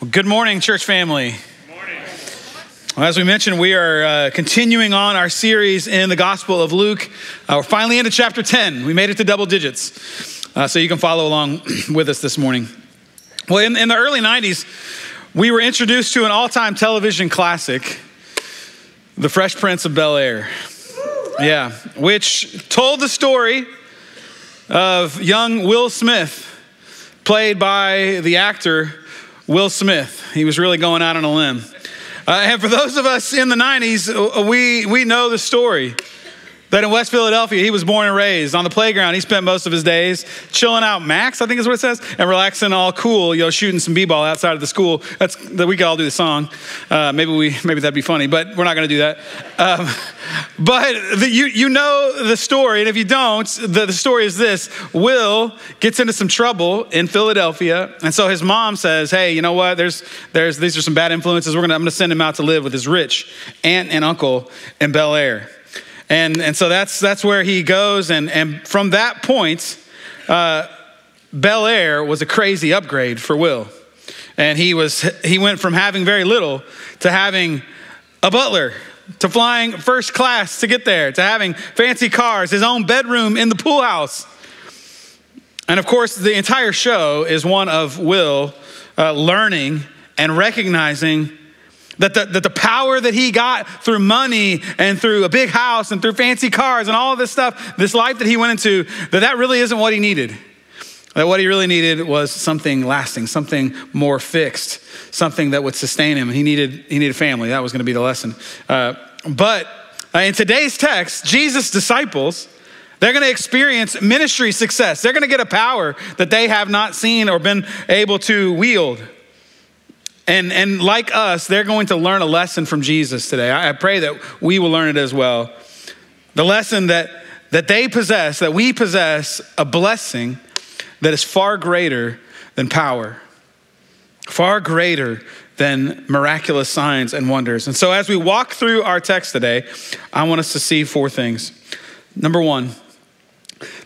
Well, good morning, church family. Well, as we mentioned, we are uh, continuing on our series in the Gospel of Luke. Uh, we're finally into chapter 10. We made it to double digits. Uh, so you can follow along with us this morning. Well, in, in the early 90s, we were introduced to an all time television classic, The Fresh Prince of Bel Air. Yeah, which told the story of young Will Smith, played by the actor Will Smith. He was really going out on a limb. Uh, and for those of us in the 90s, uh, we, we know the story that in West Philadelphia, he was born and raised. On the playground, he spent most of his days chilling out max, I think is what it says, and relaxing all cool, you know, shooting some b-ball outside of the school. That's that we could all do the song. Uh, maybe we maybe that'd be funny, but we're not going to do that. Um, but the, you you know the story, and if you don't, the, the story is this: Will gets into some trouble in Philadelphia, and so his mom says, "Hey, you know what? There's there's these are some bad influences. We're gonna I'm gonna send him out to live with his rich aunt and uncle in Bel Air." And, and so that's, that's where he goes. And, and from that point, uh, Bel Air was a crazy upgrade for Will. And he, was, he went from having very little to having a butler, to flying first class to get there, to having fancy cars, his own bedroom in the pool house. And of course, the entire show is one of Will uh, learning and recognizing that the, that the power that he got through money and through a big house and through fancy cars and all this stuff, this life that he went into, that that really isn't what he needed. That what he really needed was something lasting, something more fixed, something that would sustain him. He needed, he needed family. That was going to be the lesson. Uh, but uh, in today's text, Jesus' disciples, they're going to experience ministry success. They're going to get a power that they have not seen or been able to wield. And, and like us, they're going to learn a lesson from Jesus today. I, I pray that we will learn it as well. The lesson that, that they possess, that we possess a blessing that is far greater than power, far greater than miraculous signs and wonders. And so, as we walk through our text today, I want us to see four things. Number one,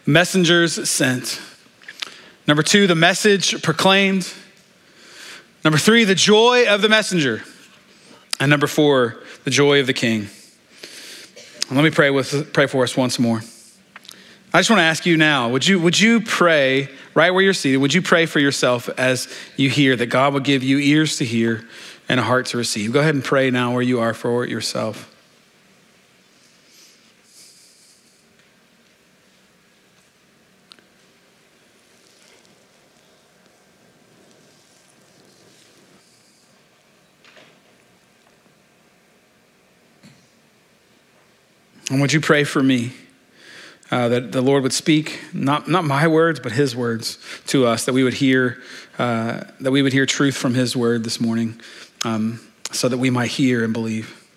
messengers sent. Number two, the message proclaimed. Number three, the joy of the messenger. And number four, the joy of the king. let me pray, with, pray for us once more. I just want to ask you now would you, would you pray right where you're seated? Would you pray for yourself as you hear that God will give you ears to hear and a heart to receive? Go ahead and pray now where you are for yourself. And would you pray for me uh, that the Lord would speak, not, not my words, but his words to us, that we would hear, uh, that we would hear truth from his word this morning um, so that we might hear and believe.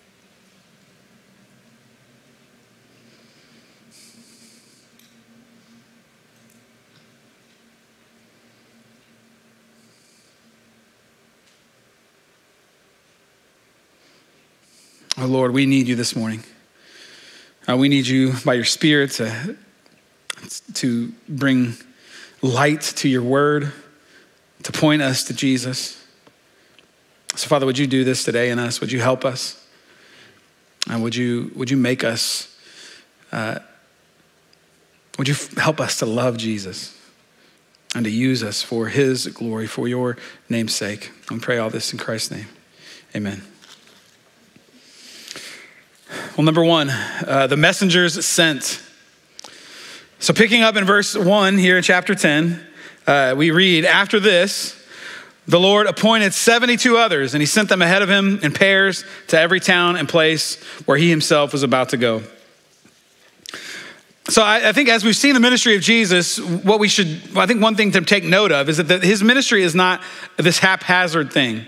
Oh Lord, we need you this morning. Uh, we need you by your Spirit to, to bring light to your word, to point us to Jesus. So, Father, would you do this today in us? Would you help us? And would you, would you make us, uh, would you help us to love Jesus and to use us for his glory, for your name's sake? We pray all this in Christ's name. Amen. Well, number one, uh, the messengers sent. So, picking up in verse one here in chapter 10, uh, we read, After this, the Lord appointed 72 others, and he sent them ahead of him in pairs to every town and place where he himself was about to go. So I, I, think as we've seen the ministry of Jesus, what we should, I think one thing to take note of is that the, his ministry is not this haphazard thing.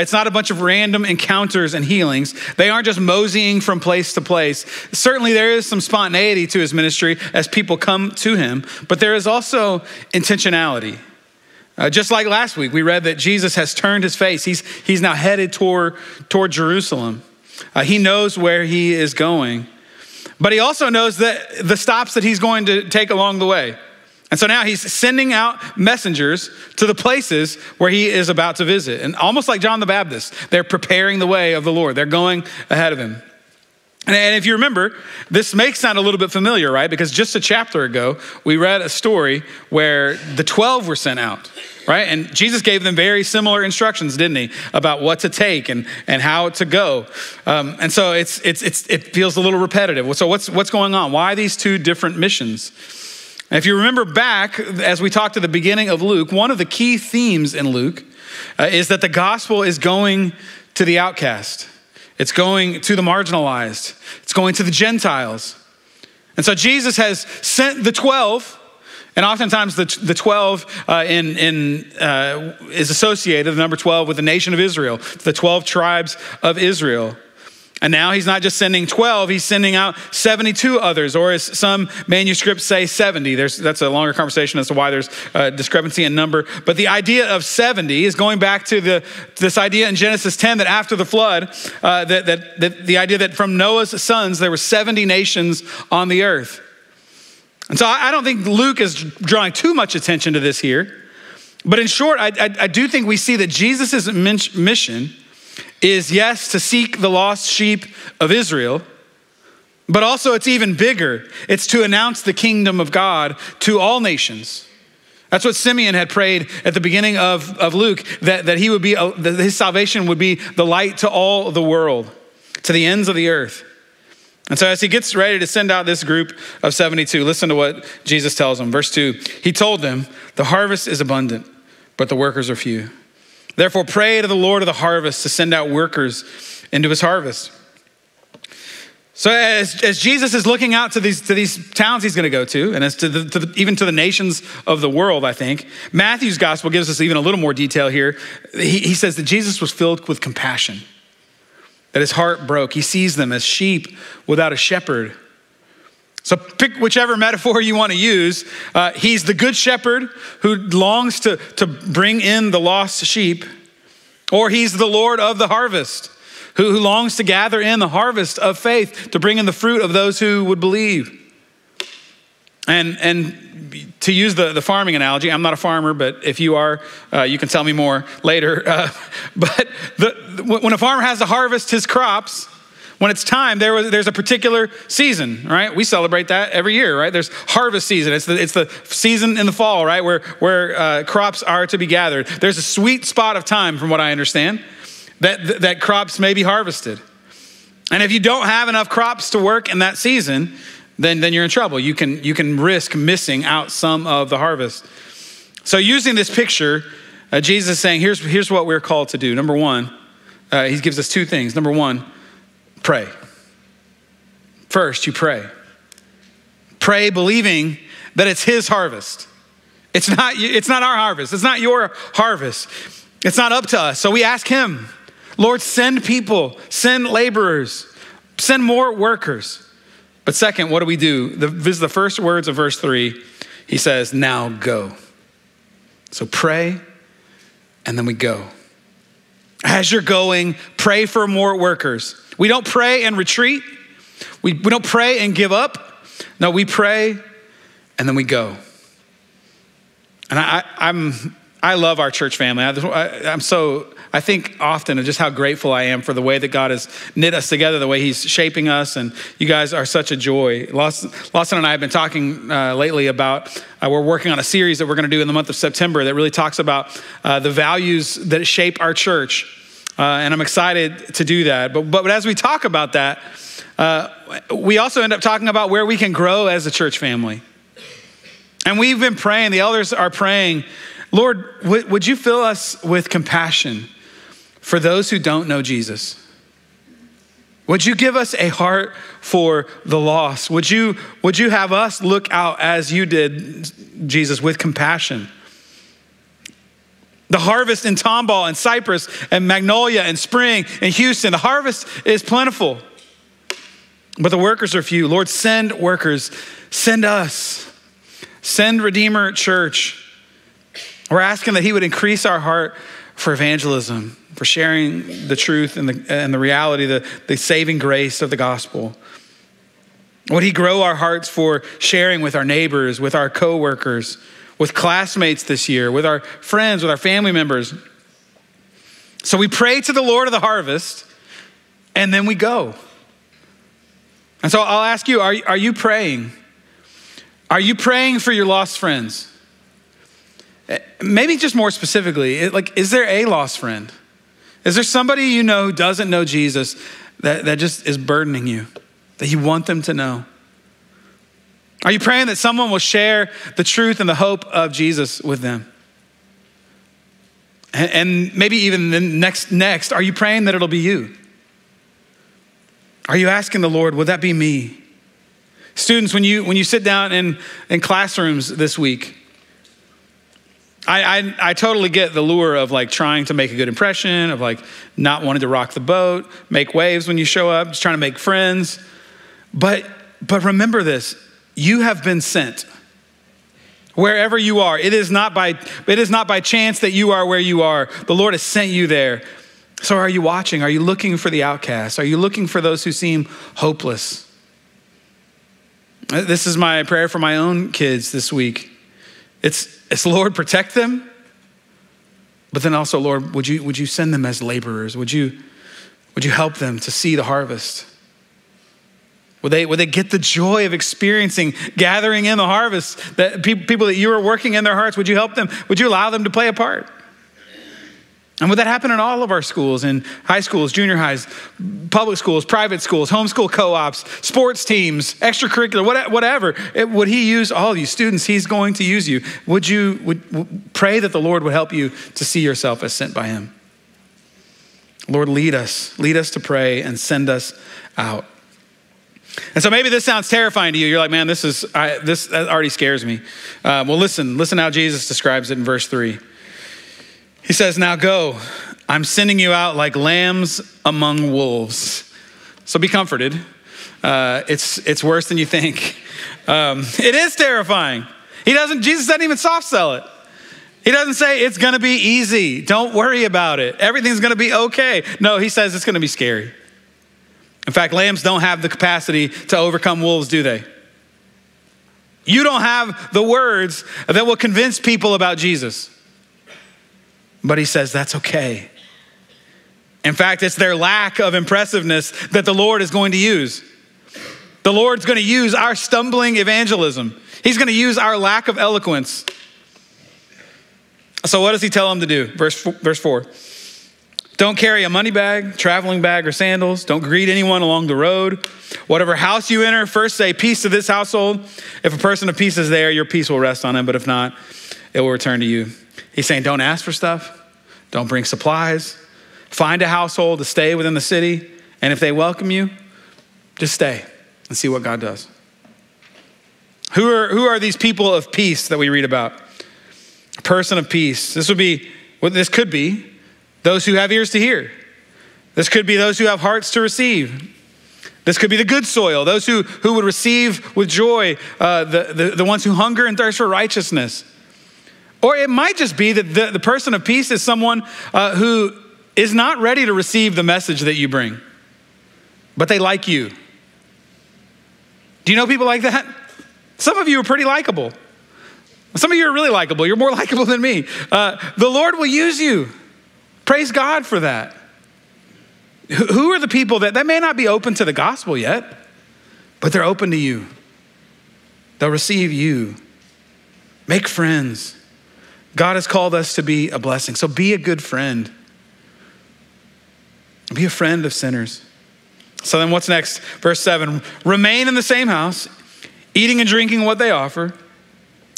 It's not a bunch of random encounters and healings. They aren't just moseying from place to place. Certainly, there is some spontaneity to his ministry as people come to him, but there is also intentionality. Uh, just like last week, we read that Jesus has turned his face. He's, he's now headed toward, toward Jerusalem. Uh, he knows where he is going, but he also knows that the stops that he's going to take along the way. And so now he's sending out messengers to the places where he is about to visit. And almost like John the Baptist, they're preparing the way of the Lord, they're going ahead of him. And if you remember, this may sound a little bit familiar, right? Because just a chapter ago, we read a story where the 12 were sent out, right? And Jesus gave them very similar instructions, didn't he? About what to take and, and how to go. Um, and so it's, it's, it's, it feels a little repetitive. So, what's, what's going on? Why these two different missions? And if you remember back, as we talked at the beginning of Luke, one of the key themes in Luke uh, is that the gospel is going to the outcast, it's going to the marginalized, it's going to the Gentiles. And so Jesus has sent the 12. And oftentimes, the, the 12 uh, in, in, uh, is associated, the number 12, with the nation of Israel, the 12 tribes of Israel. And now he's not just sending 12, he's sending out 72 others, or as some manuscripts say, 70. There's, that's a longer conversation as to why there's a discrepancy in number. But the idea of 70 is going back to the, this idea in Genesis 10 that after the flood, uh, that, that, that the idea that from Noah's sons, there were 70 nations on the earth. And so I, I don't think Luke is drawing too much attention to this here. But in short, I, I, I do think we see that Jesus' mission is yes, to seek the lost sheep of Israel, but also it's even bigger. It's to announce the kingdom of God to all nations. That's what Simeon had prayed at the beginning of, of Luke, that, that he would be, uh, that his salvation would be the light to all the world, to the ends of the earth. And so, as he gets ready to send out this group of 72, listen to what Jesus tells them. Verse 2 He told them, The harvest is abundant, but the workers are few. Therefore, pray to the Lord of the harvest to send out workers into his harvest. So, as, as Jesus is looking out to these, to these towns he's going to go to, and as to, the, to the, even to the nations of the world, I think, Matthew's gospel gives us even a little more detail here. He, he says that Jesus was filled with compassion, that his heart broke. He sees them as sheep without a shepherd. So pick whichever metaphor you want to use. Uh, he's the good shepherd who longs to, to bring in the lost sheep, or he's the Lord of the harvest who, who longs to gather in the harvest of faith to bring in the fruit of those who would believe. And, and to use the, the farming analogy, I'm not a farmer, but if you are, uh, you can tell me more later. Uh, but the, when a farmer has to harvest his crops, when it's time, there was, there's a particular season, right? We celebrate that every year, right? There's harvest season. It's the, it's the season in the fall, right? Where, where uh, crops are to be gathered. There's a sweet spot of time, from what I understand, that, that crops may be harvested. And if you don't have enough crops to work in that season, then, then you're in trouble. You can, you can risk missing out some of the harvest. So, using this picture, uh, Jesus is saying, here's, here's what we're called to do. Number one, uh, he gives us two things. Number one, pray. First, you pray. Pray believing that it's His harvest. It's not, it's not our harvest. It's not your harvest. It's not up to us. So we ask Him, Lord, send people, send laborers, send more workers. But second, what do we do? The, this is the first words of verse three. He says, Now go. So pray, and then we go. As you're going, pray for more workers. We don't pray and retreat. We, we don't pray and give up. No, we pray and then we go. And I, I'm, I love our church family. I, am so, I think often of just how grateful I am for the way that God has knit us together, the way He's shaping us, and you guys are such a joy. Lawson, Lawson and I have been talking uh, lately about, uh, we're working on a series that we're going to do in the month of September that really talks about uh, the values that shape our church. Uh, and I'm excited to do that. But, but, as we talk about that, uh, we also end up talking about where we can grow as a church family. And we've been praying, the elders are praying, Lord, would you fill us with compassion for those who don't know Jesus? Would you give us a heart for the lost? Would you, would you have us look out as you did, Jesus, with compassion? The harvest in Tomball and Cypress and Magnolia and Spring and Houston, the harvest is plentiful, but the workers are few. Lord, send workers, send us, send Redeemer Church. We're asking that He would increase our heart for evangelism, for sharing the truth and the, and the reality, the, the saving grace of the gospel. Would He grow our hearts for sharing with our neighbors, with our coworkers, with classmates this year, with our friends, with our family members? So we pray to the Lord of the harvest, and then we go. And so I'll ask you are, are you praying? Are you praying for your lost friends? Maybe just more specifically, like, is there a lost friend? Is there somebody you know who doesn't know Jesus that, that just is burdening you, that you want them to know? Are you praying that someone will share the truth and the hope of Jesus with them? And, and maybe even the next, next, are you praying that it'll be you? Are you asking the Lord, would that be me? Students, when you, when you sit down in, in classrooms this week, I, I, I, totally get the lure of like trying to make a good impression, of like not wanting to rock the boat, make waves when you show up, just trying to make friends. But, but remember this you have been sent wherever you are. It is, not by, it is not by chance that you are where you are. The Lord has sent you there. So are you watching? Are you looking for the outcasts? Are you looking for those who seem hopeless? Uh, this is my prayer for my own kids this week. It's, it's Lord, protect them. But then also, Lord, would you, would you send them as laborers? Would you, would you help them to see the harvest? Would they, would they get the joy of experiencing gathering in the harvest? That people that you are working in their hearts, would you help them? Would you allow them to play a part? And would that happen in all of our schools, in high schools, junior highs, public schools, private schools, homeschool co ops, sports teams, extracurricular, whatever? It, would He use all of you students? He's going to use you. Would you would, pray that the Lord would help you to see yourself as sent by Him? Lord, lead us. Lead us to pray and send us out. And so maybe this sounds terrifying to you. You're like, man, this is I, this already scares me. Uh, well, listen, listen how Jesus describes it in verse three. He says, Now go, I'm sending you out like lambs among wolves. So be comforted. Uh, it's, it's worse than you think. Um, it is terrifying. He doesn't, Jesus doesn't even soft sell it. He doesn't say it's gonna be easy. Don't worry about it. Everything's gonna be okay. No, he says it's gonna be scary. In fact, lambs don't have the capacity to overcome wolves, do they? You don't have the words that will convince people about Jesus. But he says that's okay. In fact, it's their lack of impressiveness that the Lord is going to use. The Lord's going to use our stumbling evangelism, He's going to use our lack of eloquence. So, what does He tell them to do? Verse, verse 4. Don't carry a money bag, traveling bag, or sandals. Don't greet anyone along the road. Whatever house you enter, first say, Peace to this household. If a person of peace is there, your peace will rest on him, but if not, it will return to you. He's saying, don't ask for stuff, don't bring supplies. Find a household to stay within the city, and if they welcome you, just stay and see what God does. Who are, who are these people of peace that we read about? A person of peace. This would be, what this could be, those who have ears to hear. This could be those who have hearts to receive. This could be the good soil, those who, who would receive with joy, uh, the, the, the ones who hunger and thirst for righteousness. Or it might just be that the, the person of peace is someone uh, who is not ready to receive the message that you bring, but they like you. Do you know people like that? Some of you are pretty likable. Some of you are really likable. You're more likable than me. Uh, the Lord will use you. Praise God for that. Who are the people that, that may not be open to the gospel yet, but they're open to you? They'll receive you. Make friends. God has called us to be a blessing. So be a good friend. Be a friend of sinners. So then what's next? Verse 7 Remain in the same house, eating and drinking what they offer,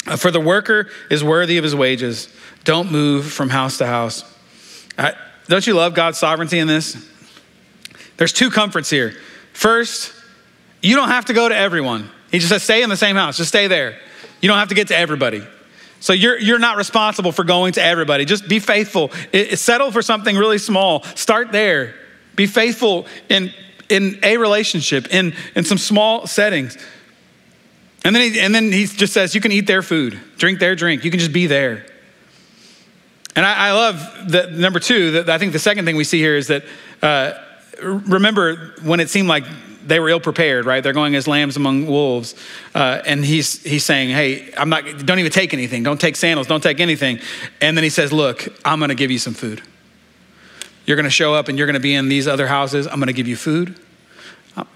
uh, for the worker is worthy of his wages. Don't move from house to house. Uh, don't you love God's sovereignty in this? There's two comforts here. First, you don't have to go to everyone. He just says, stay in the same house, just stay there. You don't have to get to everybody. So you're, you're not responsible for going to everybody. Just be faithful. It, settle for something really small. Start there. Be faithful in, in a relationship, in, in some small settings. And then, he, and then he just says, you can eat their food, drink their drink. You can just be there. And I, I love that number two, that I think the second thing we see here is that uh, remember when it seemed like they were ill prepared, right? They're going as lambs among wolves. Uh, and he's, he's saying, hey, I'm not, don't even take anything. Don't take sandals. Don't take anything. And then he says, look, I'm going to give you some food. You're going to show up and you're going to be in these other houses. I'm going to give you food.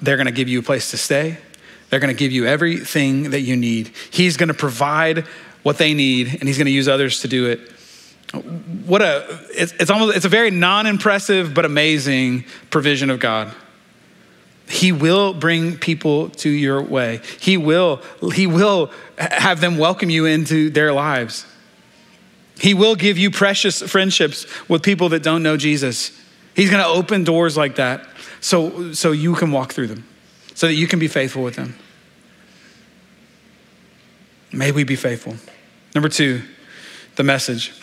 They're going to give you a place to stay. They're going to give you everything that you need. He's going to provide what they need, and he's going to use others to do it. What a, it's, it's almost, it's a very non impressive but amazing provision of God. He will bring people to your way. He will, he will have them welcome you into their lives. He will give you precious friendships with people that don't know Jesus. He's going to open doors like that so, so you can walk through them, so that you can be faithful with them. May we be faithful. Number two, the message.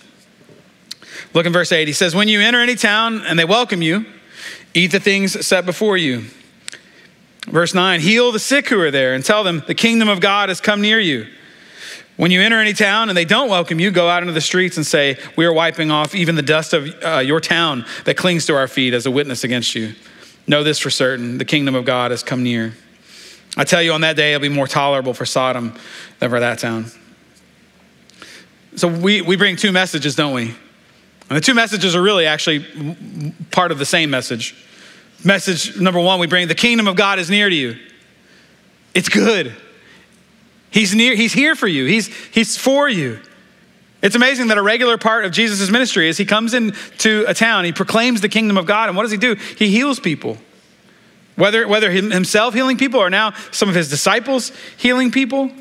Look in verse 8. He says, When you enter any town and they welcome you, eat the things set before you. Verse 9, heal the sick who are there and tell them the kingdom of God has come near you. When you enter any town and they don't welcome you, go out into the streets and say, We are wiping off even the dust of uh, your town that clings to our feet as a witness against you. Know this for certain the kingdom of God has come near. I tell you, on that day, it'll be more tolerable for Sodom than for that town. So we, we bring two messages, don't we? And the two messages are really actually part of the same message. Message number one, we bring the kingdom of God is near to you. It's good. He's near, he's here for you. He's, he's for you. It's amazing that a regular part of Jesus' ministry is he comes into a town, he proclaims the kingdom of God, and what does he do? He heals people. Whether, whether himself healing people or now some of his disciples healing people.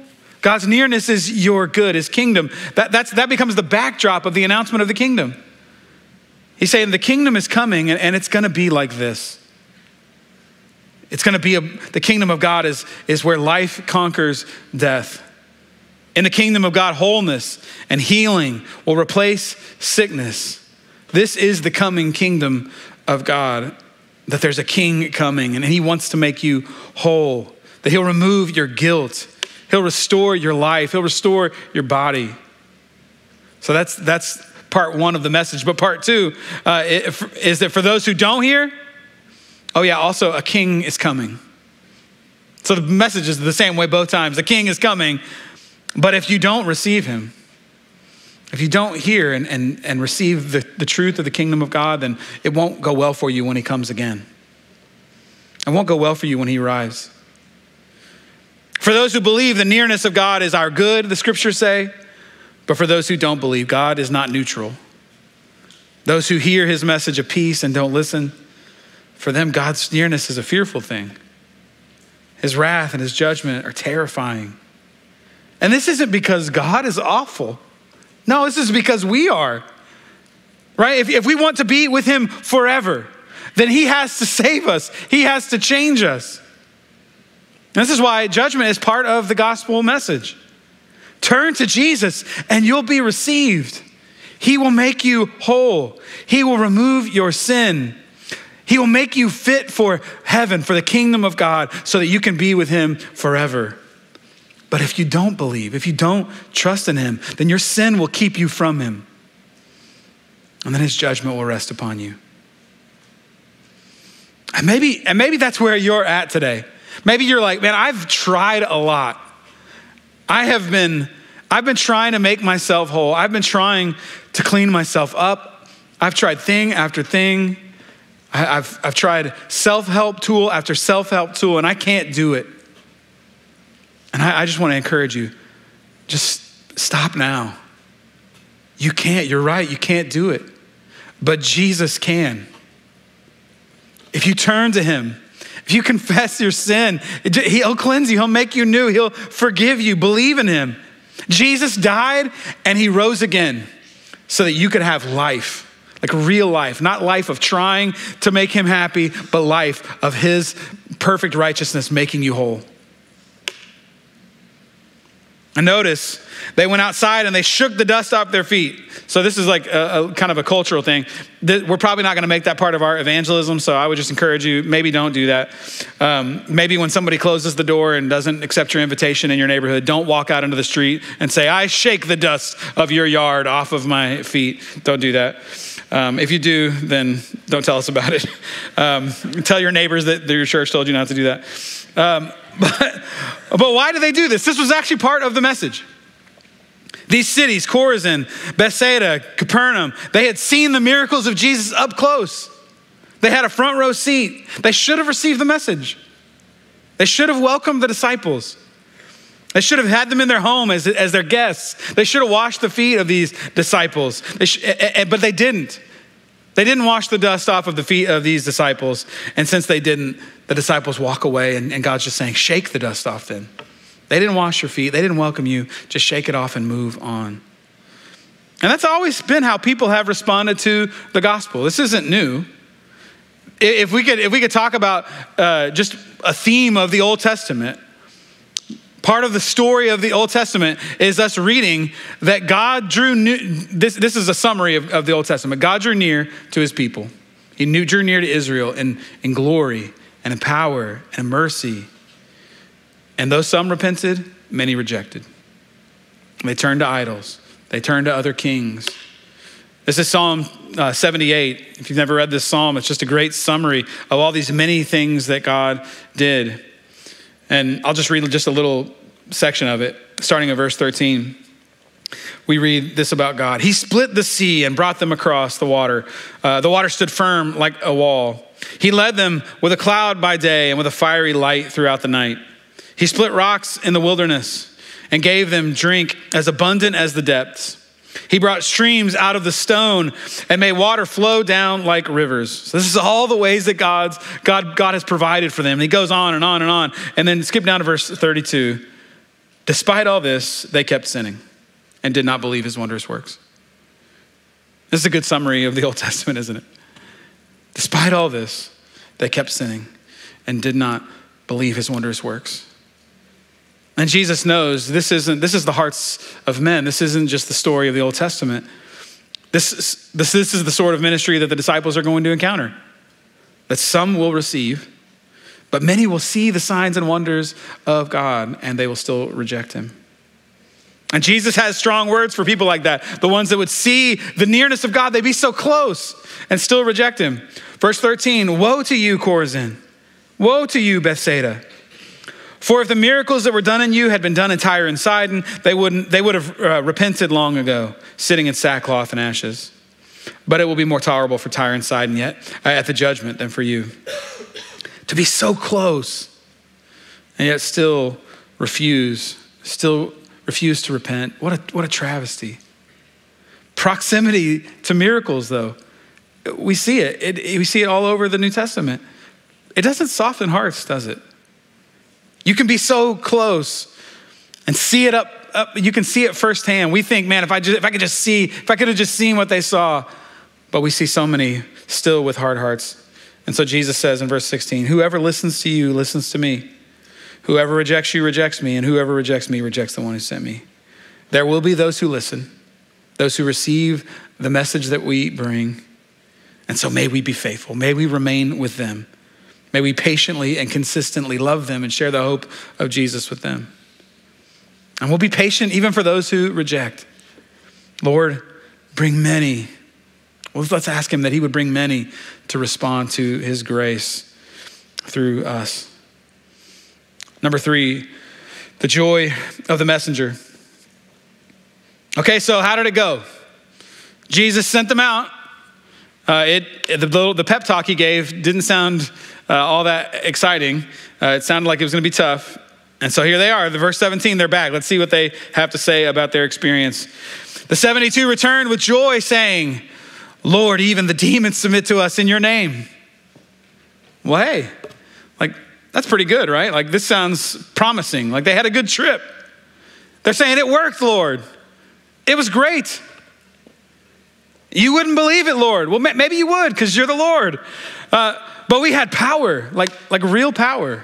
God's nearness is your good, his kingdom. That, that's, that becomes the backdrop of the announcement of the kingdom. He's saying the kingdom is coming and, and it's going to be like this. It's going to be a, the kingdom of God is, is where life conquers death. In the kingdom of God, wholeness and healing will replace sickness. This is the coming kingdom of God, that there's a king coming and he wants to make you whole, that he'll remove your guilt, he'll restore your life, he'll restore your body. So that's, that's part one of the message. But part two uh, is that for those who don't hear, oh, yeah, also a king is coming. So the message is the same way both times. The king is coming, but if you don't receive him, if you don't hear and, and, and receive the, the truth of the kingdom of God, then it won't go well for you when he comes again. It won't go well for you when he arrives. For those who believe the nearness of God is our good, the scriptures say, but for those who don't believe, God is not neutral. Those who hear his message of peace and don't listen, for them, God's nearness is a fearful thing. His wrath and his judgment are terrifying. And this isn't because God is awful. No, this is because we are. Right? If, if we want to be with him forever, then he has to save us, he has to change us. This is why judgment is part of the gospel message. Turn to Jesus and you'll be received. He will make you whole. He will remove your sin. He will make you fit for heaven, for the kingdom of God, so that you can be with Him forever. But if you don't believe, if you don't trust in Him, then your sin will keep you from Him. And then His judgment will rest upon you. And maybe, and maybe that's where you're at today. Maybe you're like, man, I've tried a lot. I have been, I've been trying to make myself whole. I've been trying to clean myself up. I've tried thing after thing. I, have I've tried self help tool after self help tool, and I can't do it. And I, I just want to encourage you just stop now. You can't, you're right, you can't do it. But Jesus can. If you turn to Him, if you confess your sin, He'll cleanse you, He'll make you new, He'll forgive you. Believe in Him. Jesus died and He rose again so that you could have life like real life, not life of trying to make him happy, but life of his perfect righteousness making you whole. And notice they went outside and they shook the dust off their feet. So this is like a, a kind of a cultural thing. We're probably not going to make that part of our evangelism. So I would just encourage you, maybe don't do that. Um, maybe when somebody closes the door and doesn't accept your invitation in your neighborhood, don't walk out into the street and say, "I shake the dust of your yard off of my feet." Don't do that. Um, if you do, then don't tell us about it. Um, tell your neighbors that your church told you not to do that. Um, but, but why do they do this? This was actually part of the message. These cities, Chorazin, Bethsaida, Capernaum, they had seen the miracles of Jesus up close. They had a front row seat. They should have received the message. They should have welcomed the disciples. They should have had them in their home as, as their guests. They should have washed the feet of these disciples, they sh- but they didn't. They didn't wash the dust off of the feet of these disciples. And since they didn't, the disciples walk away, and, and God's just saying, Shake the dust off then. They didn't wash your feet, they didn't welcome you. Just shake it off and move on. And that's always been how people have responded to the gospel. This isn't new. If we could, if we could talk about uh, just a theme of the Old Testament, part of the story of the Old Testament is us reading that God drew near, this, this is a summary of, of the Old Testament. God drew near to his people. He knew, drew near to Israel in, in glory and in power and in mercy. And though some repented, many rejected. They turned to idols, they turned to other kings. This is Psalm uh, 78. If you've never read this psalm, it's just a great summary of all these many things that God did. And I'll just read just a little section of it, starting at verse 13. We read this about God. He split the sea and brought them across the water. Uh, the water stood firm like a wall. He led them with a cloud by day and with a fiery light throughout the night. He split rocks in the wilderness and gave them drink as abundant as the depths. He brought streams out of the stone and made water flow down like rivers. So this is all the ways that God's, God, God has provided for them. And he goes on and on and on. And then skip down to verse 32. Despite all this, they kept sinning and did not believe his wondrous works. This is a good summary of the Old Testament, isn't it? Despite all this, they kept sinning and did not believe his wondrous works. And Jesus knows this isn't this is the hearts of men. This isn't just the story of the Old Testament. This, this, this is the sort of ministry that the disciples are going to encounter. That some will receive, but many will see the signs and wonders of God and they will still reject him. And Jesus has strong words for people like that. The ones that would see the nearness of God, they'd be so close and still reject him. Verse 13 Woe to you, Chorazin! Woe to you, Bethsaida! For if the miracles that were done in you had been done in Tyre and Sidon, they, wouldn't, they would have uh, repented long ago, sitting in sackcloth and ashes. But it will be more tolerable for Tyre and Sidon yet uh, at the judgment than for you. To be so close and yet still refuse, still refuse to repent. What a, what a travesty. Proximity to miracles, though. We see it. it. We see it all over the New Testament. It doesn't soften hearts, does it? You can be so close and see it up, up you can see it firsthand. We think, man, if I, just, if I could just see, if I could have just seen what they saw, but we see so many still with hard hearts. And so Jesus says in verse 16, Whoever listens to you listens to me. Whoever rejects you rejects me, and whoever rejects me rejects the one who sent me. There will be those who listen, those who receive the message that we bring. And so may we be faithful. May we remain with them. May we patiently and consistently love them and share the hope of Jesus with them. And we'll be patient even for those who reject. Lord, bring many. Well, let's ask him that he would bring many to respond to his grace through us. Number three, the joy of the messenger. Okay, so how did it go? Jesus sent them out. Uh, it, the, the pep talk he gave didn't sound uh, all that exciting. Uh, it sounded like it was going to be tough. And so here they are, the verse 17, they're back. Let's see what they have to say about their experience. The 72 returned with joy, saying, Lord, even the demons submit to us in your name. Well, hey, like, that's pretty good, right? Like, this sounds promising. Like, they had a good trip. They're saying, It worked, Lord. It was great. You wouldn't believe it, Lord. Well, maybe you would because you're the Lord. Uh, but we had power, like, like real power.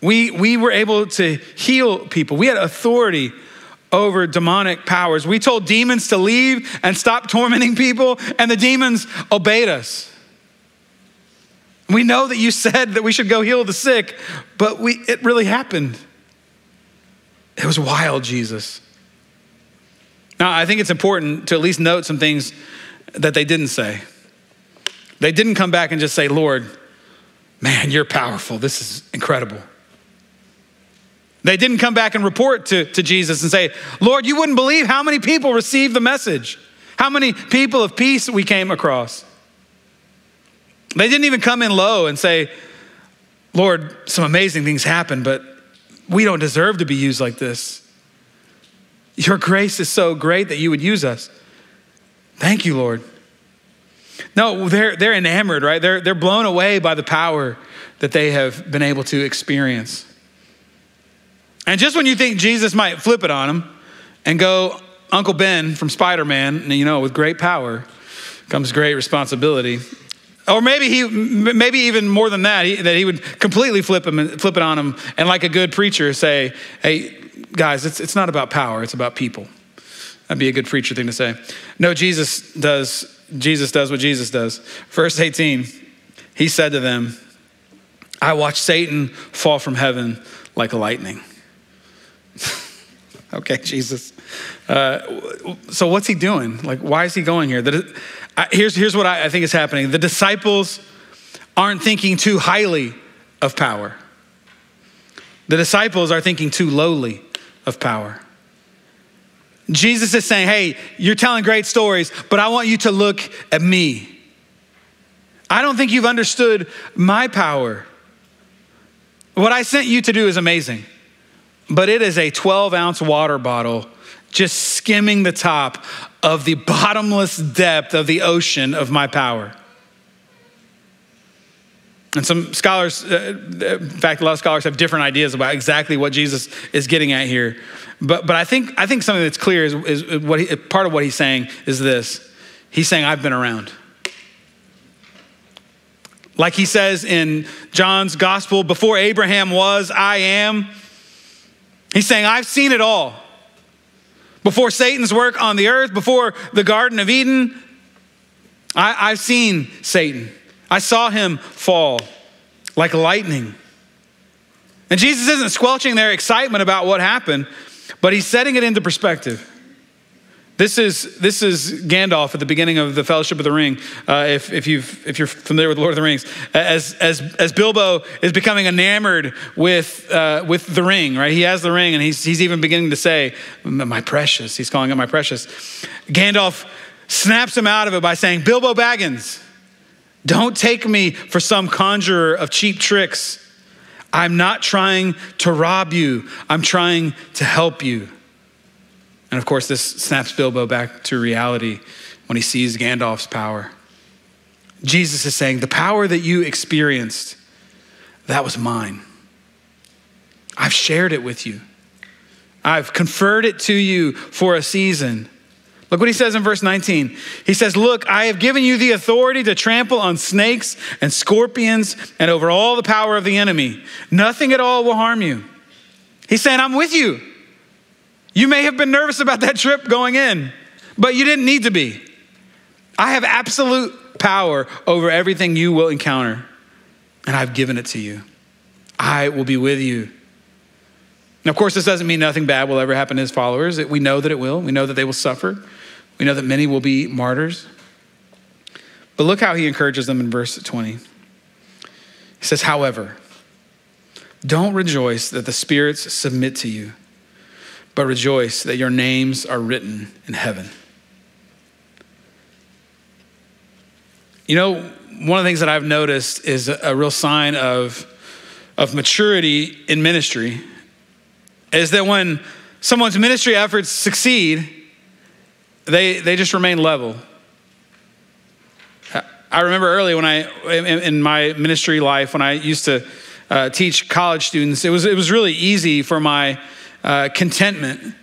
We, we were able to heal people. We had authority over demonic powers. We told demons to leave and stop tormenting people, and the demons obeyed us. We know that you said that we should go heal the sick, but we, it really happened. It was wild, Jesus. Now, I think it's important to at least note some things that they didn't say. They didn't come back and just say, Lord, man, you're powerful. This is incredible. They didn't come back and report to, to Jesus and say, Lord, you wouldn't believe how many people received the message, how many people of peace we came across. They didn't even come in low and say, Lord, some amazing things happened, but we don't deserve to be used like this. Your grace is so great that you would use us. Thank you, Lord. No, they're, they're enamored, right? They're, they're blown away by the power that they have been able to experience. And just when you think Jesus might flip it on him and go, Uncle Ben from Spider Man, you know, with great power comes great responsibility. Or maybe he, maybe even more than that, he, that he would completely flip him, flip it on him, and like a good preacher, say, "Hey, guys, it's it's not about power; it's about people." That'd be a good preacher thing to say. No, Jesus does. Jesus does what Jesus does. Verse 18, he said to them, "I watched Satan fall from heaven like lightning." okay, Jesus. Uh, so what's he doing? Like, why is he going here? The, here's, here's what I, I think is happening the disciples aren't thinking too highly of power, the disciples are thinking too lowly of power. Jesus is saying, Hey, you're telling great stories, but I want you to look at me. I don't think you've understood my power. What I sent you to do is amazing, but it is a 12 ounce water bottle just skimming the top of the bottomless depth of the ocean of my power. And some scholars, uh, in fact, a lot of scholars have different ideas about exactly what Jesus is getting at here. But, but I, think, I think something that's clear is, is what he, part of what he's saying is this He's saying, I've been around. Like he says in John's gospel, before Abraham was, I am. He's saying, I've seen it all. Before Satan's work on the earth, before the Garden of Eden, I, have seen Satan. I saw him fall like lightning. And Jesus isn't squelching their excitement about what happened, but he's setting it into perspective. This is, this is Gandalf at the beginning of the Fellowship of the Ring, uh, if, if, you've, if you're familiar with Lord of the Rings. As, as, as Bilbo is becoming enamored with, uh, with the ring, right? He has the ring and he's, he's even beginning to say, My precious. He's calling it my precious. Gandalf snaps him out of it by saying, Bilbo Baggins, don't take me for some conjurer of cheap tricks. I'm not trying to rob you, I'm trying to help you. And of course, this snaps Bilbo back to reality when he sees Gandalf's power. Jesus is saying, The power that you experienced, that was mine. I've shared it with you, I've conferred it to you for a season. Look what he says in verse 19. He says, Look, I have given you the authority to trample on snakes and scorpions and over all the power of the enemy. Nothing at all will harm you. He's saying, I'm with you. You may have been nervous about that trip going in, but you didn't need to be. I have absolute power over everything you will encounter, and I've given it to you. I will be with you. Now, of course, this doesn't mean nothing bad will ever happen to his followers. We know that it will. We know that they will suffer. We know that many will be martyrs. But look how he encourages them in verse 20. He says, However, don't rejoice that the spirits submit to you but rejoice that your names are written in heaven. You know, one of the things that I've noticed is a, real sign of, of maturity in ministry is that when someone's ministry efforts succeed, they, they just remain level. I remember early when I, in, my ministry life, when I used to uh, teach college students, it was, it was really easy for my uh, contentment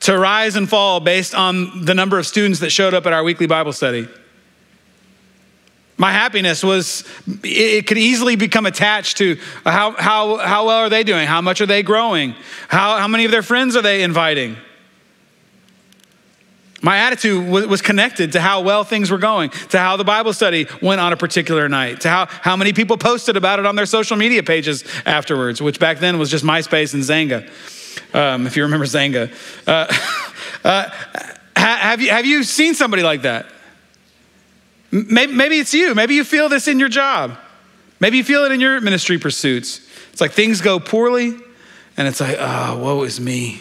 to rise and fall based on the number of students that showed up at our weekly Bible study. My happiness was, it could easily become attached to how, how, how well are they doing? How much are they growing? How, how many of their friends are they inviting? My attitude was connected to how well things were going, to how the Bible study went on a particular night, to how, how many people posted about it on their social media pages afterwards, which back then was just MySpace and Xanga um, if you remember Xanga. Uh, uh, have, you, have you seen somebody like that? Maybe, maybe it's you. Maybe you feel this in your job. Maybe you feel it in your ministry pursuits. It's like things go poorly, and it's like, oh, woe is me.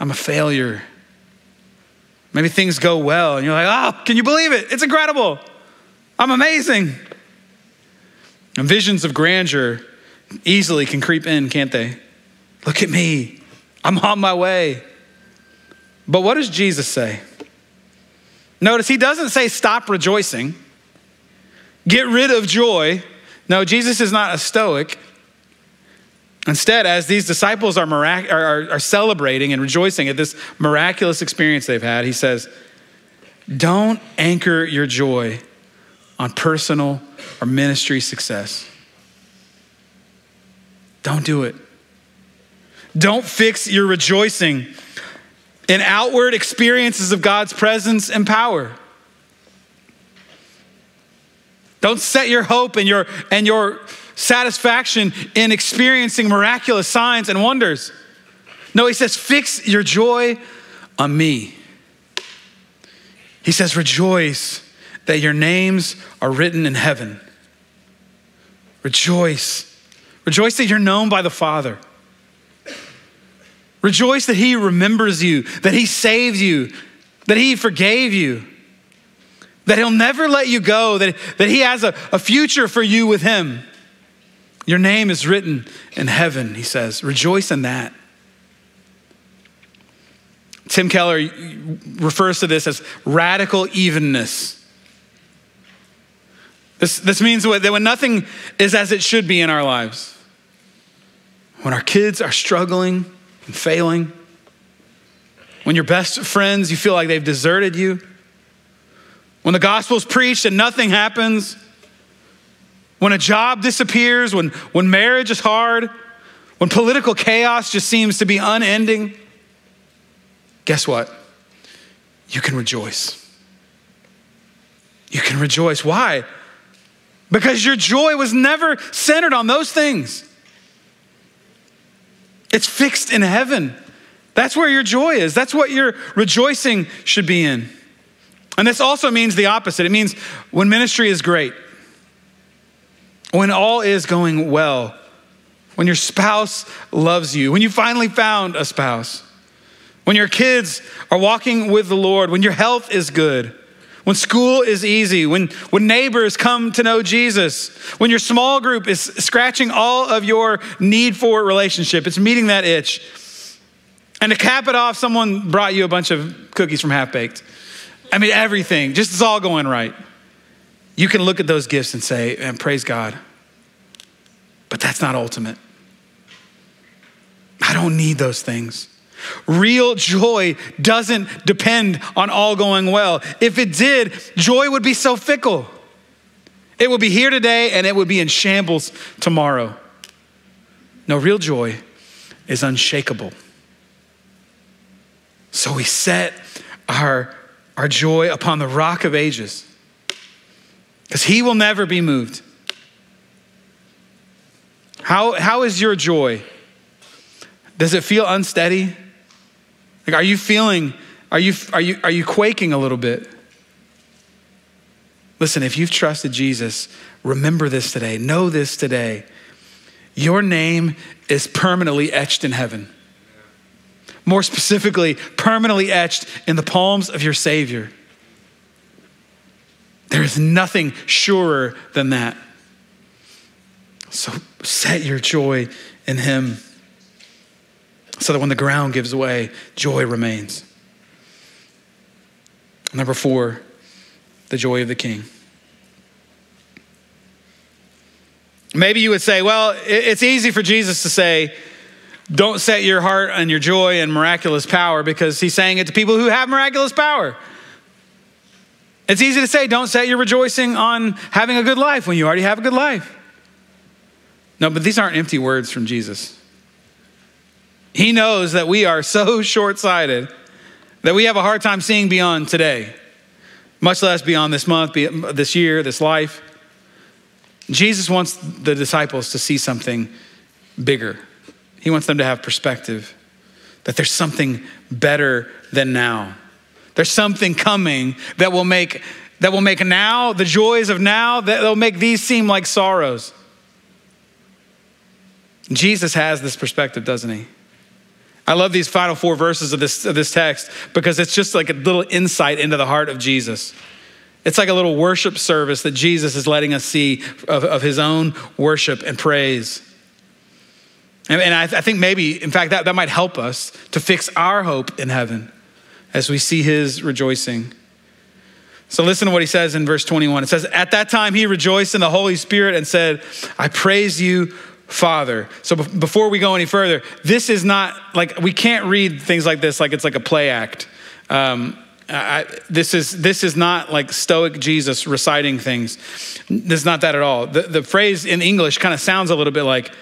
I'm a failure. Maybe things go well, and you're like, oh, can you believe it? It's incredible. I'm amazing. And visions of grandeur easily can creep in, can't they? Look at me. I'm on my way. But what does Jesus say? Notice he doesn't say stop rejoicing, get rid of joy. No, Jesus is not a stoic. Instead, as these disciples are, mirac- are, are celebrating and rejoicing at this miraculous experience they've had, he says, Don't anchor your joy on personal or ministry success. Don't do it. Don't fix your rejoicing in outward experiences of God's presence and power. Don't set your hope and your, and your satisfaction in experiencing miraculous signs and wonders. No, he says, fix your joy on me. He says, rejoice that your names are written in heaven. Rejoice. Rejoice that you're known by the Father. Rejoice that He remembers you, that He saved you, that He forgave you, that He'll never let you go, that, that He has a, a future for you with Him. Your name is written in heaven, He says. Rejoice in that. Tim Keller refers to this as radical evenness. This, this means that when nothing is as it should be in our lives, when our kids are struggling, and failing, when your best friends, you feel like they've deserted you, when the gospel's preached and nothing happens, when a job disappears, when, when marriage is hard, when political chaos just seems to be unending, guess what? You can rejoice. You can rejoice. Why? Because your joy was never centered on those things. It's fixed in heaven. That's where your joy is. That's what your rejoicing should be in. And this also means the opposite. It means when ministry is great, when all is going well, when your spouse loves you, when you finally found a spouse, when your kids are walking with the Lord, when your health is good, when school is easy, when, when neighbors come to know Jesus, when your small group is scratching all of your need for relationship, it's meeting that itch. And to cap it off, someone brought you a bunch of cookies from Half Baked. I mean, everything, just it's all going right. You can look at those gifts and say, and praise God. But that's not ultimate. I don't need those things. Real joy doesn't depend on all going well. If it did, joy would be so fickle. It would be here today and it would be in shambles tomorrow. No, real joy is unshakable. So we set our, our joy upon the rock of ages because he will never be moved. How, how is your joy? Does it feel unsteady? Like, are you feeling, are you, are you, are you quaking a little bit? Listen, if you've trusted Jesus, remember this today. Know this today. Your name is permanently etched in heaven. More specifically, permanently etched in the palms of your Savior. There is nothing surer than that. So set your joy in Him so that when the ground gives way, joy remains. Number four, the joy of the king. Maybe you would say, well, it's easy for Jesus to say, don't set your heart on your joy and miraculous power because he's saying it to people who have miraculous power. It's easy to say, don't set your rejoicing on having a good life when you already have a good life. No, but these aren't empty words from Jesus. He knows that we are so short sighted that we have a hard time seeing beyond today, much less beyond this month, this year, this life. Jesus wants the disciples to see something bigger. He wants them to have perspective that there's something better than now. There's something coming that will make that will make now, the joys of now, that will make these seem like sorrows. Jesus has this perspective, doesn't he? I love these final four verses of this, of this text because it's just like a little insight into the heart of Jesus. It's like a little worship service that Jesus is letting us see of, of his own worship and praise. And, and I, I think maybe, in fact, that, that might help us to fix our hope in heaven as we see his rejoicing. So listen to what he says in verse 21. It says, At that time he rejoiced in the Holy Spirit and said, I praise you, Father. So before we go any further, this is not like, we can't read things like this like it's like a play act. Um, I, this is this is not like stoic Jesus reciting things. This is not that at all. The, the phrase in English kind of sounds a little bit like,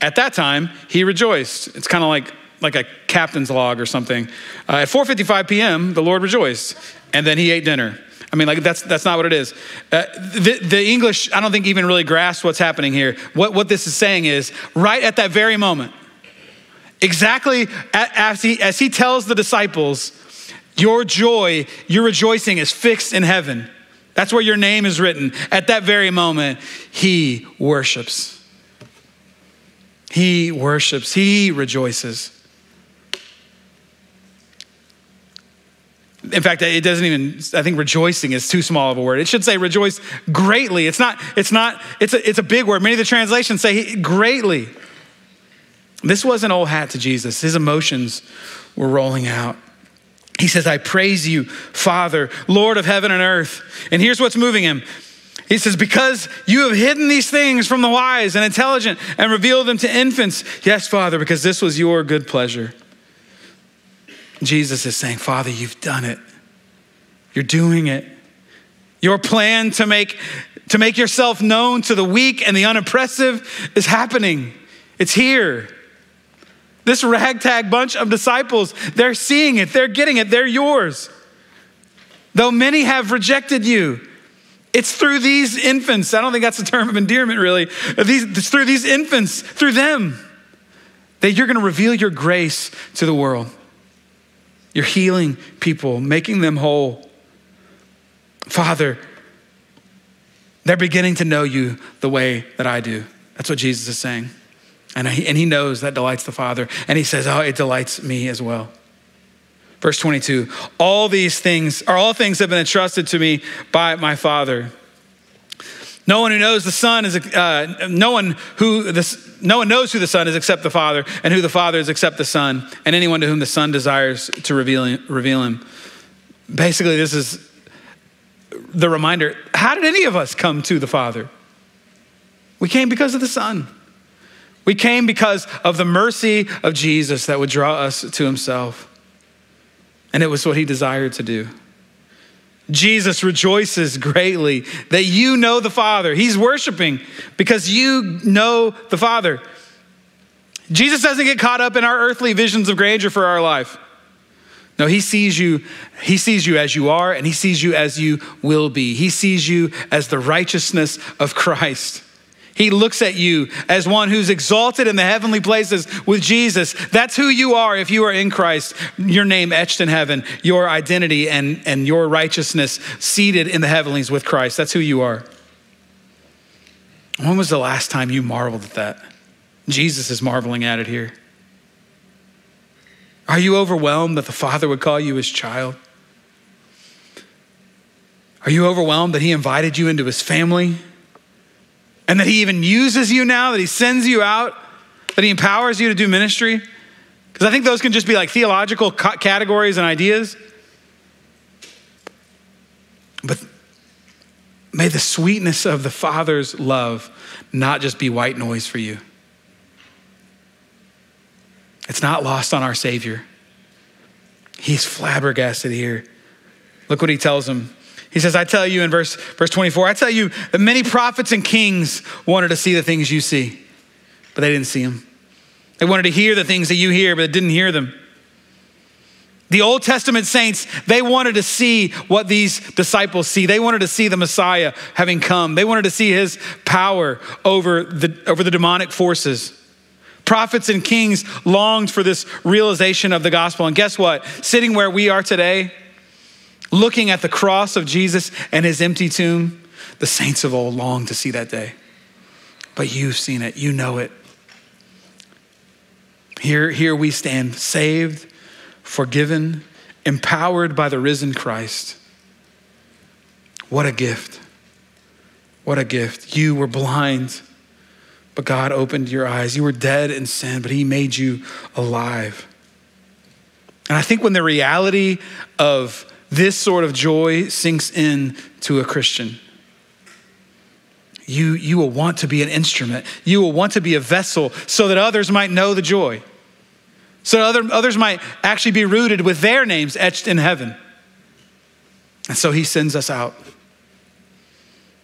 at that time he rejoiced. It's kind of like like a captain's log or something. Uh, at 4:55 p.m., the Lord rejoiced, and then he ate dinner. I mean, like that's that's not what it is. Uh, the, the English, I don't think even really grasps what's happening here. What what this is saying is, right at that very moment, exactly as he as he tells the disciples your joy, your rejoicing is fixed in heaven. That's where your name is written. At that very moment, he worships. He worships. He rejoices. In fact, it doesn't even, I think rejoicing is too small of a word. It should say rejoice greatly. It's not, it's not, it's a, it's a big word. Many of the translations say greatly. This wasn't old hat to Jesus. His emotions were rolling out. He says, I praise you, Father, Lord of heaven and earth. And here's what's moving him. He says, Because you have hidden these things from the wise and intelligent and revealed them to infants. Yes, Father, because this was your good pleasure. Jesus is saying, Father, you've done it. You're doing it. Your plan to make, to make yourself known to the weak and the unoppressive is happening. It's here. This ragtag bunch of disciples, they're seeing it, they're getting it, they're yours. Though many have rejected you, it's through these infants. I don't think that's a term of endearment, really. These, it's through these infants, through them, that you're going to reveal your grace to the world. You're healing people, making them whole. Father, they're beginning to know you the way that I do. That's what Jesus is saying. And he, and he knows that delights the Father. And he says, Oh, it delights me as well. Verse 22 All these things, or all things have been entrusted to me by my Father. No one who knows the Son is, uh, no one who, the, no one knows who the Son is except the Father, and who the Father is except the Son, and anyone to whom the Son desires to reveal, reveal him. Basically, this is the reminder how did any of us come to the Father? We came because of the Son. We came because of the mercy of Jesus that would draw us to himself. And it was what he desired to do. Jesus rejoices greatly that you know the Father. He's worshiping because you know the Father. Jesus doesn't get caught up in our earthly visions of grandeur for our life. No, he sees you, he sees you as you are, and he sees you as you will be. He sees you as the righteousness of Christ. He looks at you as one who's exalted in the heavenly places with Jesus. That's who you are if you are in Christ. Your name etched in heaven, your identity and, and your righteousness seated in the heavenlies with Christ. That's who you are. When was the last time you marveled at that? Jesus is marveling at it here. Are you overwhelmed that the Father would call you his child? Are you overwhelmed that he invited you into his family? And that He even uses you now, that He sends you out, that He empowers you to do ministry? Because I think those can just be like theological categories and ideas. But may the sweetness of the Father's love not just be white noise for you. It's not lost on our Savior. He's flabbergasted here. Look what he tells him he says, I tell you in verse, verse 24, I tell you that many prophets and kings wanted to see the things you see, but they didn't see them. They wanted to hear the things that you hear, but they didn't hear them. The Old Testament saints, they wanted to see what these disciples see. They wanted to see the Messiah having come. They wanted to see his power over the, over the demonic forces. Prophets and kings longed for this realization of the gospel. And guess what? Sitting where we are today, looking at the cross of Jesus and his empty tomb, the saints of old long to see that day. But you've seen it, you know it. Here, here we stand, saved, forgiven, empowered by the risen Christ. What a gift. What a gift. You were blind, but God opened your eyes. You were dead in sin, but He made you alive. And I think when the reality of this sort of joy sinks in to a Christian, you, you will want to be an instrument. You will want to be a vessel so that others might know the joy. So that other, others might actually be rooted with their names etched in heaven. And so he sends us out.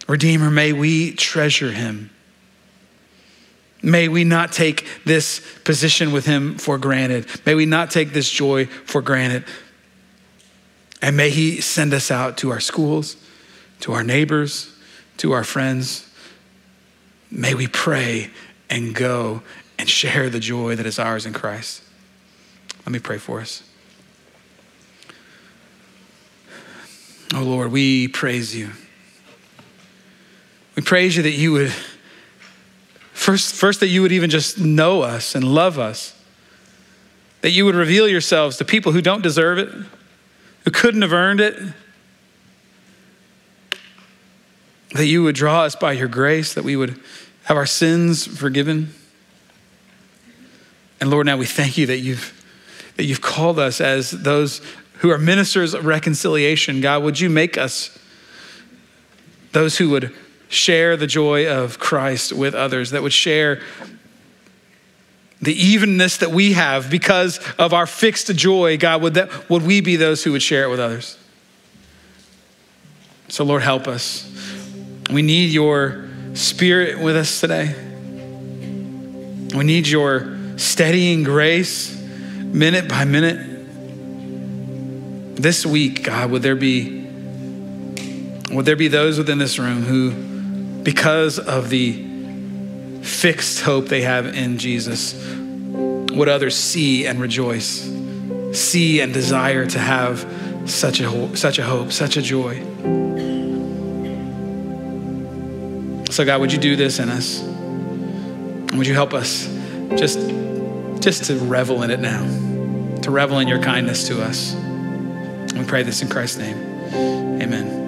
Redeemer, may we treasure him. May we not take this position with him for granted. May we not take this joy for granted. And may he send us out to our schools, to our neighbors, to our friends. May we pray and go and share the joy that is ours in Christ. Let me pray for us. Oh Lord, we praise you. We praise you that you would, first, first that you would even just know us and love us, that you would reveal yourselves to people who don't deserve it, who couldn't have earned it, that you would draw us by your grace, that we would have our sins forgiven. And Lord, now we thank you that you've, that you've called us as those who are ministers of reconciliation. God, would you make us those who would share the joy of Christ with others, that would share the evenness that we have because of our fixed joy, God, would, that, would we be those who would share it with others? So, Lord, help us. We need your spirit with us today. We need your steadying grace minute by minute. This week, God, would there be would there be those within this room who because of the fixed hope they have in Jesus, would others see and rejoice, see and desire to have such a such a hope, such a joy. So God, would you do this in us? Would you help us just, just to revel in it now, to revel in your kindness to us? We pray this in Christ's name. Amen.